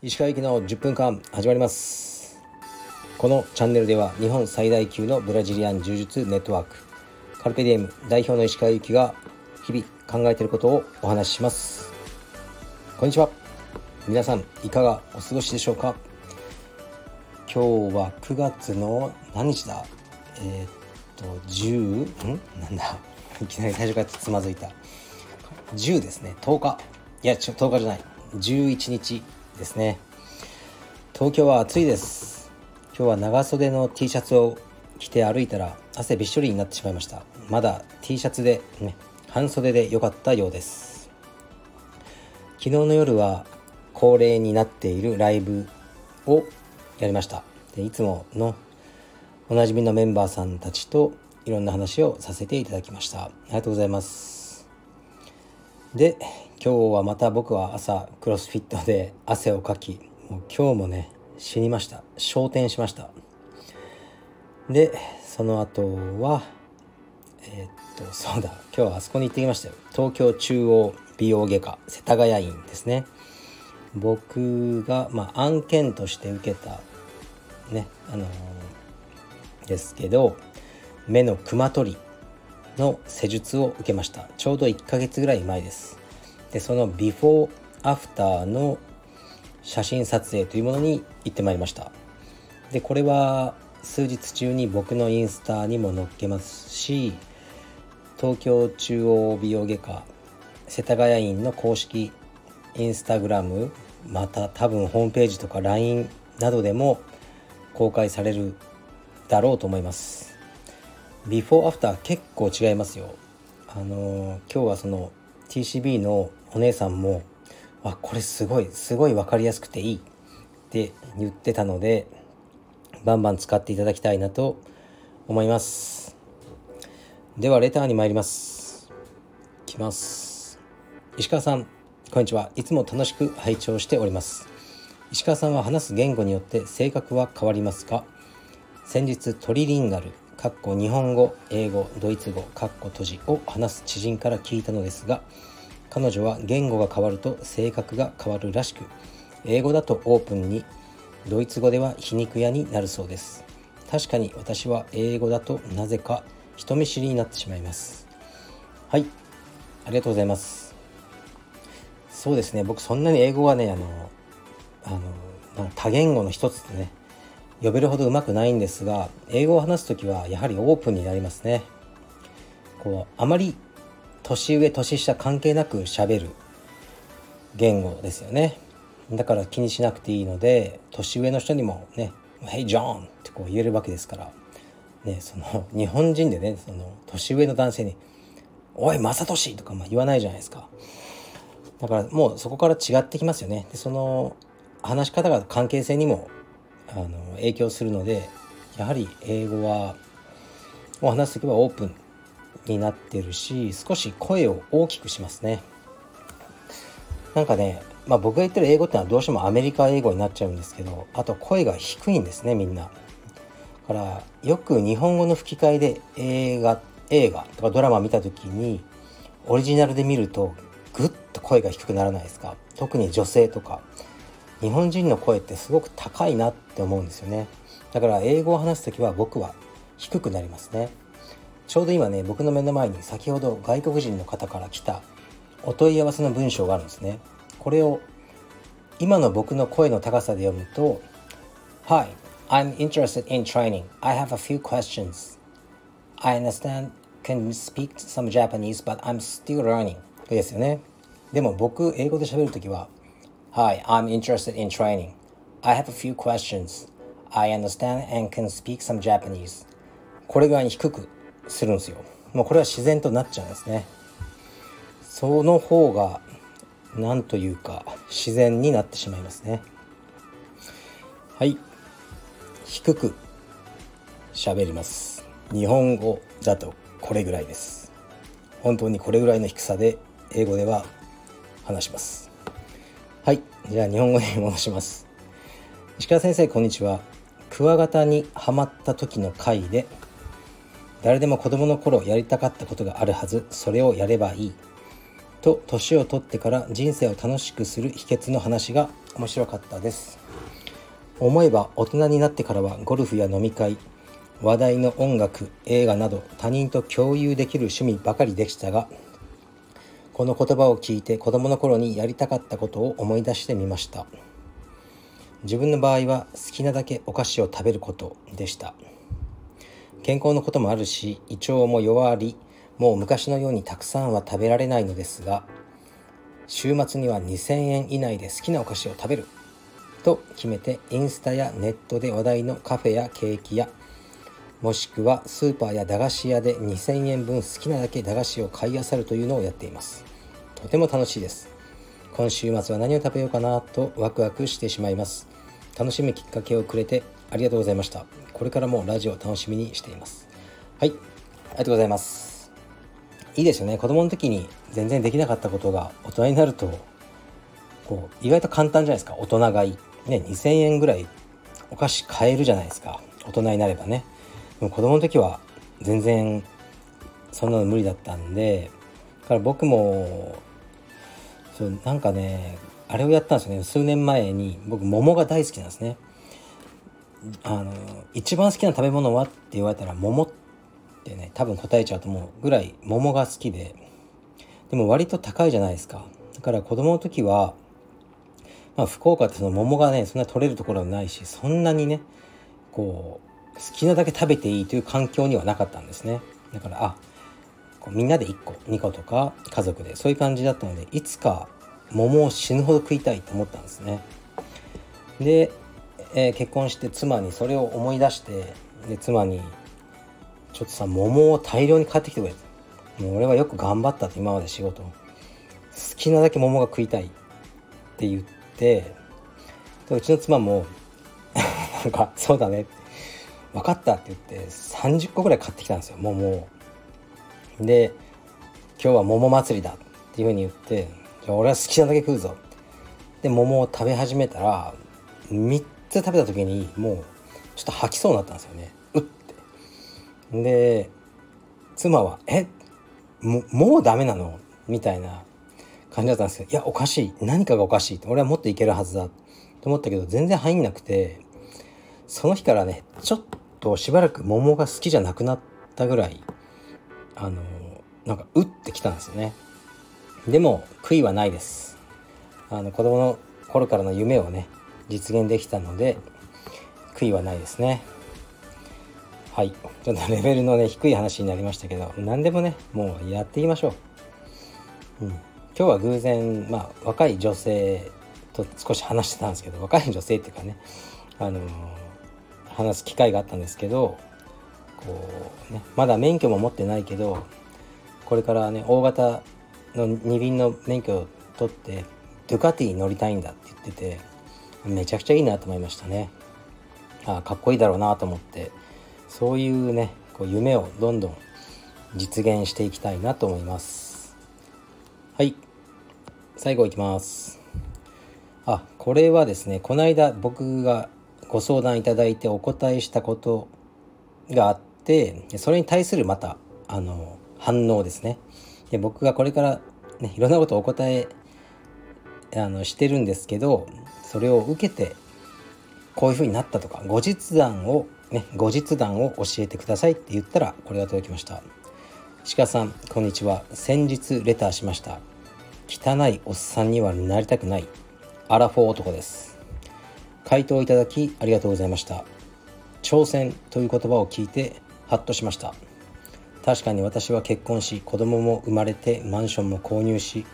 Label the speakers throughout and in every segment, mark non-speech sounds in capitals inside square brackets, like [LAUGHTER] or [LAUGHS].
Speaker 1: 石川行きの10分間始まります。このチャンネルでは日本最大級のブラジリアン柔術ネットワークカルペディエム代表の石川行きが日々考えていることをお話しします。こんにちは。皆さんいかがお過ごしでしょうか？今日は9月の何日だ？えー、っと10ん？なんだ？いきなり最初からつまずいた。10ですね。10日。いやちょ10日じゃない。11日ですね。東京は暑いです。今日は長袖の T シャツを着て歩いたら汗びっしょりになってしまいました。まだ T シャツでね半袖で良かったようです。昨日の夜は恒例になっているライブをやりました。でいつものおなじみのメンバーさんたちといろんな話をさせていただきました。ありがとうございます。で今日はまた僕は朝クロスフィットで汗をかきもう今日もね死にました。昇天しました。でその後はえー、っとそうだ今日はあそこに行ってきましたよ。東京中央美容外科世田谷院ですね。僕が、まあ、案件として受けたねあのー、ですけど目の熊取りの施術を受けました。ちょうど1ヶ月ぐらい前です。でそのビフォーアフターの写真撮影というものに行ってまいりました。でこれは数日中に僕のインスタにも載っけますし東京中央美容外科世田谷院の公式インスタグラムまた多分ホームページとか LINE などでも公開されるだろうと思います。ビフォーアフター結構違いますよ。あの今日はその TCB のお姉さんも「あこれすごいすごい分かりやすくていい」って言ってたのでバンバン使っていただきたいなと思います。ではレターに参ります。きます。石川さんこんにちは。いつも楽しく拝聴しております。石川さんは話す言語によって性格は変わりますか？先日トリリンガル。かっこ日本語英語ドイツ語かっこ閉じを話す知人から聞いたのですが彼女は言語が変わると性格が変わるらしく英語だとオープンにドイツ語では皮肉屋になるそうです。確かに私は英語だとなぜか人見知りになってしまいます。はい。ありがとうございます。そうですね。僕そんなに英語はねあのあの多言語の一つでね呼べるほどうまくないんですが英語を話す時はやはりオープンになりますね。こうあまり年上年下関係なくしゃべる言語ですよね。だから気にしなくていいので年上の人にもね「Hey John」ってこう言えるわけですから。ねその日本人でねその年上の男性に「おい正俊」とかまあ言わないじゃないですか。だからもうそこから違ってきますよね。でその話し方が関係性にもあの影響するのでやはり英語はを話す時はオープンになってるし少し声を大きくしますね。なんかね、まあ、僕が言ってる英語ってのはどうしてもアメリカ英語になっちゃうんですけどあと声が低いんですねみんな。だからよく日本語の吹き替えで映画映画とかドラマ見た時にオリジナルで見るとぐっと声が低くならないですか？特に女性とか。日本人の声ってすごく高いなって思うんですよねだから英語を話す時は僕は低くなりますねちょうど今ね僕の目の前に先ほど外国人の方から来たお問い合わせの文章があるんですねこれを今の僕の声の高さで読むと Hi, I'm interested in training. I have a few questions. I understand can speak some Japanese, but I'm still learning. ですよね。でも僕、英語で喋るときは Hi, I'm interested in training. I have a few questions. I understand and can speak some Japanese. これぐらいに低くするんですよ。もうこれは自然となっちゃうんですね。その方がなんというか自然になってしまいますね。はい。低く喋ります。日本語だとこれぐらいです。本当にこれぐらいの低さで英語では話します。はい。じゃあ日本語に戻します。石川先生こんにちは。クワガタにはまった時の回で誰でも子供の頃やりたかったことがあるはずそれをやればいいと年を取ってから人生を楽しくする秘訣の話が面白かったです。思えば大人になってからはゴルフや飲み会話題の音楽映画など他人と共有できる趣味ばかりでしたがこの言葉を聞いて子供の頃にやりたかったことを思い出してみました。自分の場合は好きなだけお菓子を食べることでした。健康のこともあるし胃腸も弱りもう昔のようにたくさんは食べられないのですが週末には2000円以内で好きなお菓子を食べると決めてインスタやネットで話題のカフェやケーキ屋もしくはスーパーや駄菓子屋で2000円分好きなだけ駄菓子を買い漁るというのをやっています。とても楽しいです。今週末は何を食べようかなとワクワクしてしまいます。楽しむきっかけをくれてありがとうございました。これからもラジオ楽しみにしています。はい。ありがとうございます。いいですよね。子供の時に全然できなかったことが大人になるとこう意外と簡単じゃないですか。大人買い。ね2000円ぐらいお菓子買えるじゃないですか。大人になればね。子供の時は全然そんなの無理だったんでだから僕もそうなんかねあれをやったんですよね。数年前に僕桃が大好きなんですね。あの一番好きな食べ物はって言われたら桃ってね多分答えちゃうと思うぐらい桃が好きででも割と高いじゃないですか。だから子供の時はまあ福岡ってその桃がねそんな取れるところはないしそんなにねこう好きなだけ食べていいという環境にはなかったんですね。だからあみんなで1個2個とか家族でそういう感じだったのでいつか桃を死ぬほど食いたいと思ったんですね。で、えー、結婚して妻にそれを思い出してで妻に「ちょっとさ桃を大量に買ってきてくれ」もう俺はよく頑張ったって今まで仕事好きなだけ桃が食いたいって言ってでうちの妻も [LAUGHS] なんか「そうだね」分かったって言って30個ぐらい買ってきたんですよ桃を。で今日は桃祭りだっていうふうに言ってじゃあ俺は好きなだけ食うぞ。で桃を食べ始めたら3つ食べた時にもうちょっと吐きそうになったんですよね。うって。で妻は「えももうダメなの?」みたいな感じだったんですけど「いやおかしい。何かがおかしい」俺はもっといけるはずだと思ったけど全然入んなくてその日からねちょっとしばらく桃が好きじゃなくなったぐらいあのなんかうってきたんですよね。でも悔いはないです。あの子供の頃からの夢をね実現できたので悔いはないですね。はい。ちょっとレベルのね低い話になりましたけど何でもねもうやっていきましょう、うん、今日は偶然まあ若い女性と少し話してたんですけど若い女性っていうかねあの話す機会があったんですけどこう、ね、まだ免許も持ってないけどこれからね大型の二輪の免許を取ってドゥカティに乗りたいんだって言っててめちゃくちゃいいなと思いましたね。あかっこいいだろうなと思ってそういうねこう夢をどんどん実現していきたいなと思います。はい。最後いきます。あこれはですねこの間僕がご相談いただいてお答えしたことがあってそれに対するまたあの反応ですね。で僕がこれから、ね、いろんなことをお答えあのしてるんですけどそれを受けてこういうふうになったとか後日談をね後日談を教えてくださいって言ったらこれが届きました。鹿さんこんにちは。先日レターしました。汚いおっさんにはなりたくない。アラフォー男です。回答いただきありがとうございました。挑戦という言葉を聞いてハッとしました。確かに私は結婚し子供も生まれてマンションも購入し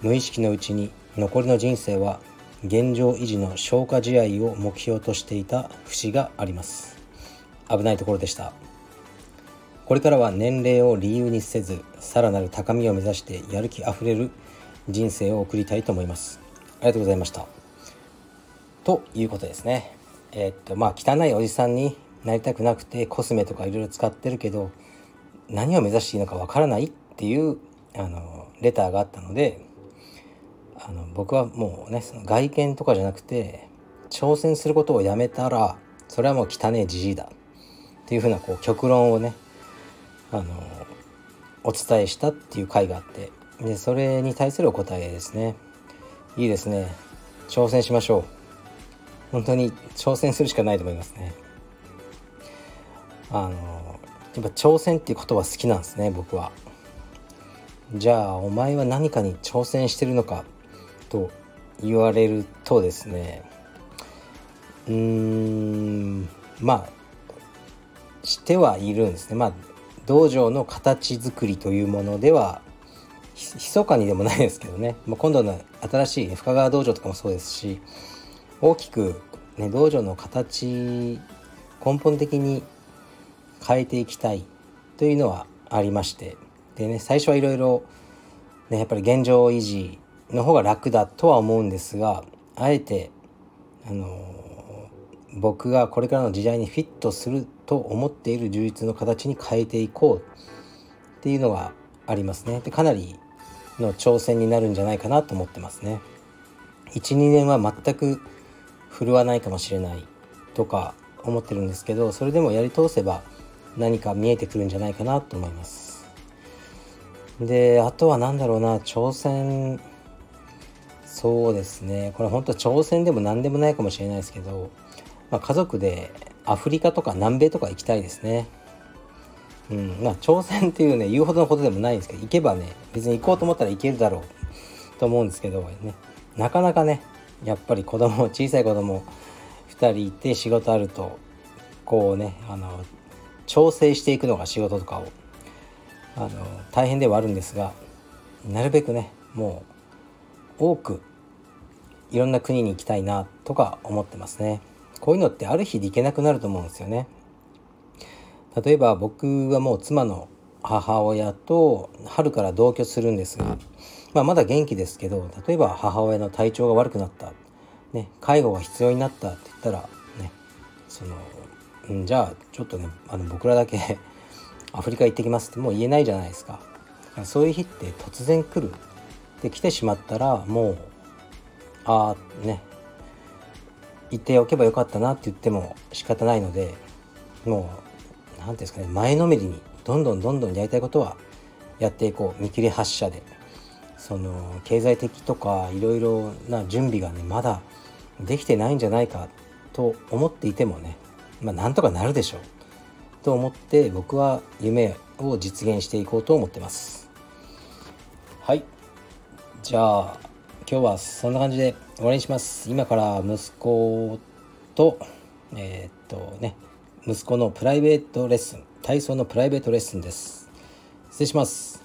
Speaker 1: 無意識のうちに残りの人生は現状維持の消化試合を目標としていた節があります。危ないところでした。これからは年齢を理由にせずさらなる高みを目指してやる気あふれる人生を送りたいと思います。ありがとうございました。ということですね。え、っとまあ汚いおじさんになりたくなくてコスメとかいろいろ使ってるけど何を目指していいのかわからないっていうあのレターがあったのであの僕はもうねその外見とかじゃなくて挑戦することをやめたらそれはもう汚えじじいだっていうふうなこう極論をねあのお伝えしたっていう回があってでそれに対するお答えですね。いいですね。挑戦しましょう。本当に挑戦するしかないと思いますね。あのやっぱ挑戦っていう言葉好きなんですね僕は。じゃあお前は何かに挑戦してるのかと言われるとですねうーんまあしてはいるんですね。まあ道場の形作りというものでは密かにでもないですけどね、まあ、今度の新しい深川道場とかもそうですし大きく、ね、道場の形根本的に変えていきたいというのはありましてでね最初はいろいろやっぱり現状維持の方が楽だとは思うんですがあえてあの僕がこれからの時代にフィットすると思っている充実の形に変えていこうっていうのはありますね。でかなりの挑戦になるんじゃないかなと思ってますね。12年は全く振るわないかもしれないとか思ってるんですけどそれでもやり通せば何か見えてくるんじゃないかなと思います。であとは何だろうな挑戦そうですねこれ本当挑戦でも何でもないかもしれないですけど、まあ、家族でアフリカとか南米とか行きたいですね。うん、まあ挑戦っていうね言うほどのことでもないんですけど行けばね別に行こうと思ったらいけるだろうと思うんですけどねなかなかねやっぱり子供小さい子供2人いて仕事あるとこうねあの調整していくのが仕事とかをあの大変ではあるんですがなるべくねもう多くいろんな国に行きたいなとか思ってますね。こういうのってある日で行けなくなると思うんですよね。例えば僕はもう妻の母親と春から同居するんですが、まあ、まだ元気ですけど例えば母親の体調が悪くなった、ね、介護が必要になったって言ったらねそのんじゃあちょっとねあの僕らだけ [LAUGHS] アフリカ行ってきますってもう言えないじゃないですか。そういう日って突然来る。で来てしまったらもうああね行っておけばよかったなって言っても仕方ないのでもう何ていうんですかね前のめりにどんどんどんどんやりたいことはやっていこう。見切り発車で。その経済的とかいろいろな準備がねまだできてないんじゃないかと思っていてもねまあ、なんとかなるでしょう。と思って僕は夢を実現していこうと思ってます。はい。じゃあ今日はそんな感じで終わりにします。今から息子とえー、っとね息子のプライベートレッスン体操のプライベートレッスンです。失礼します。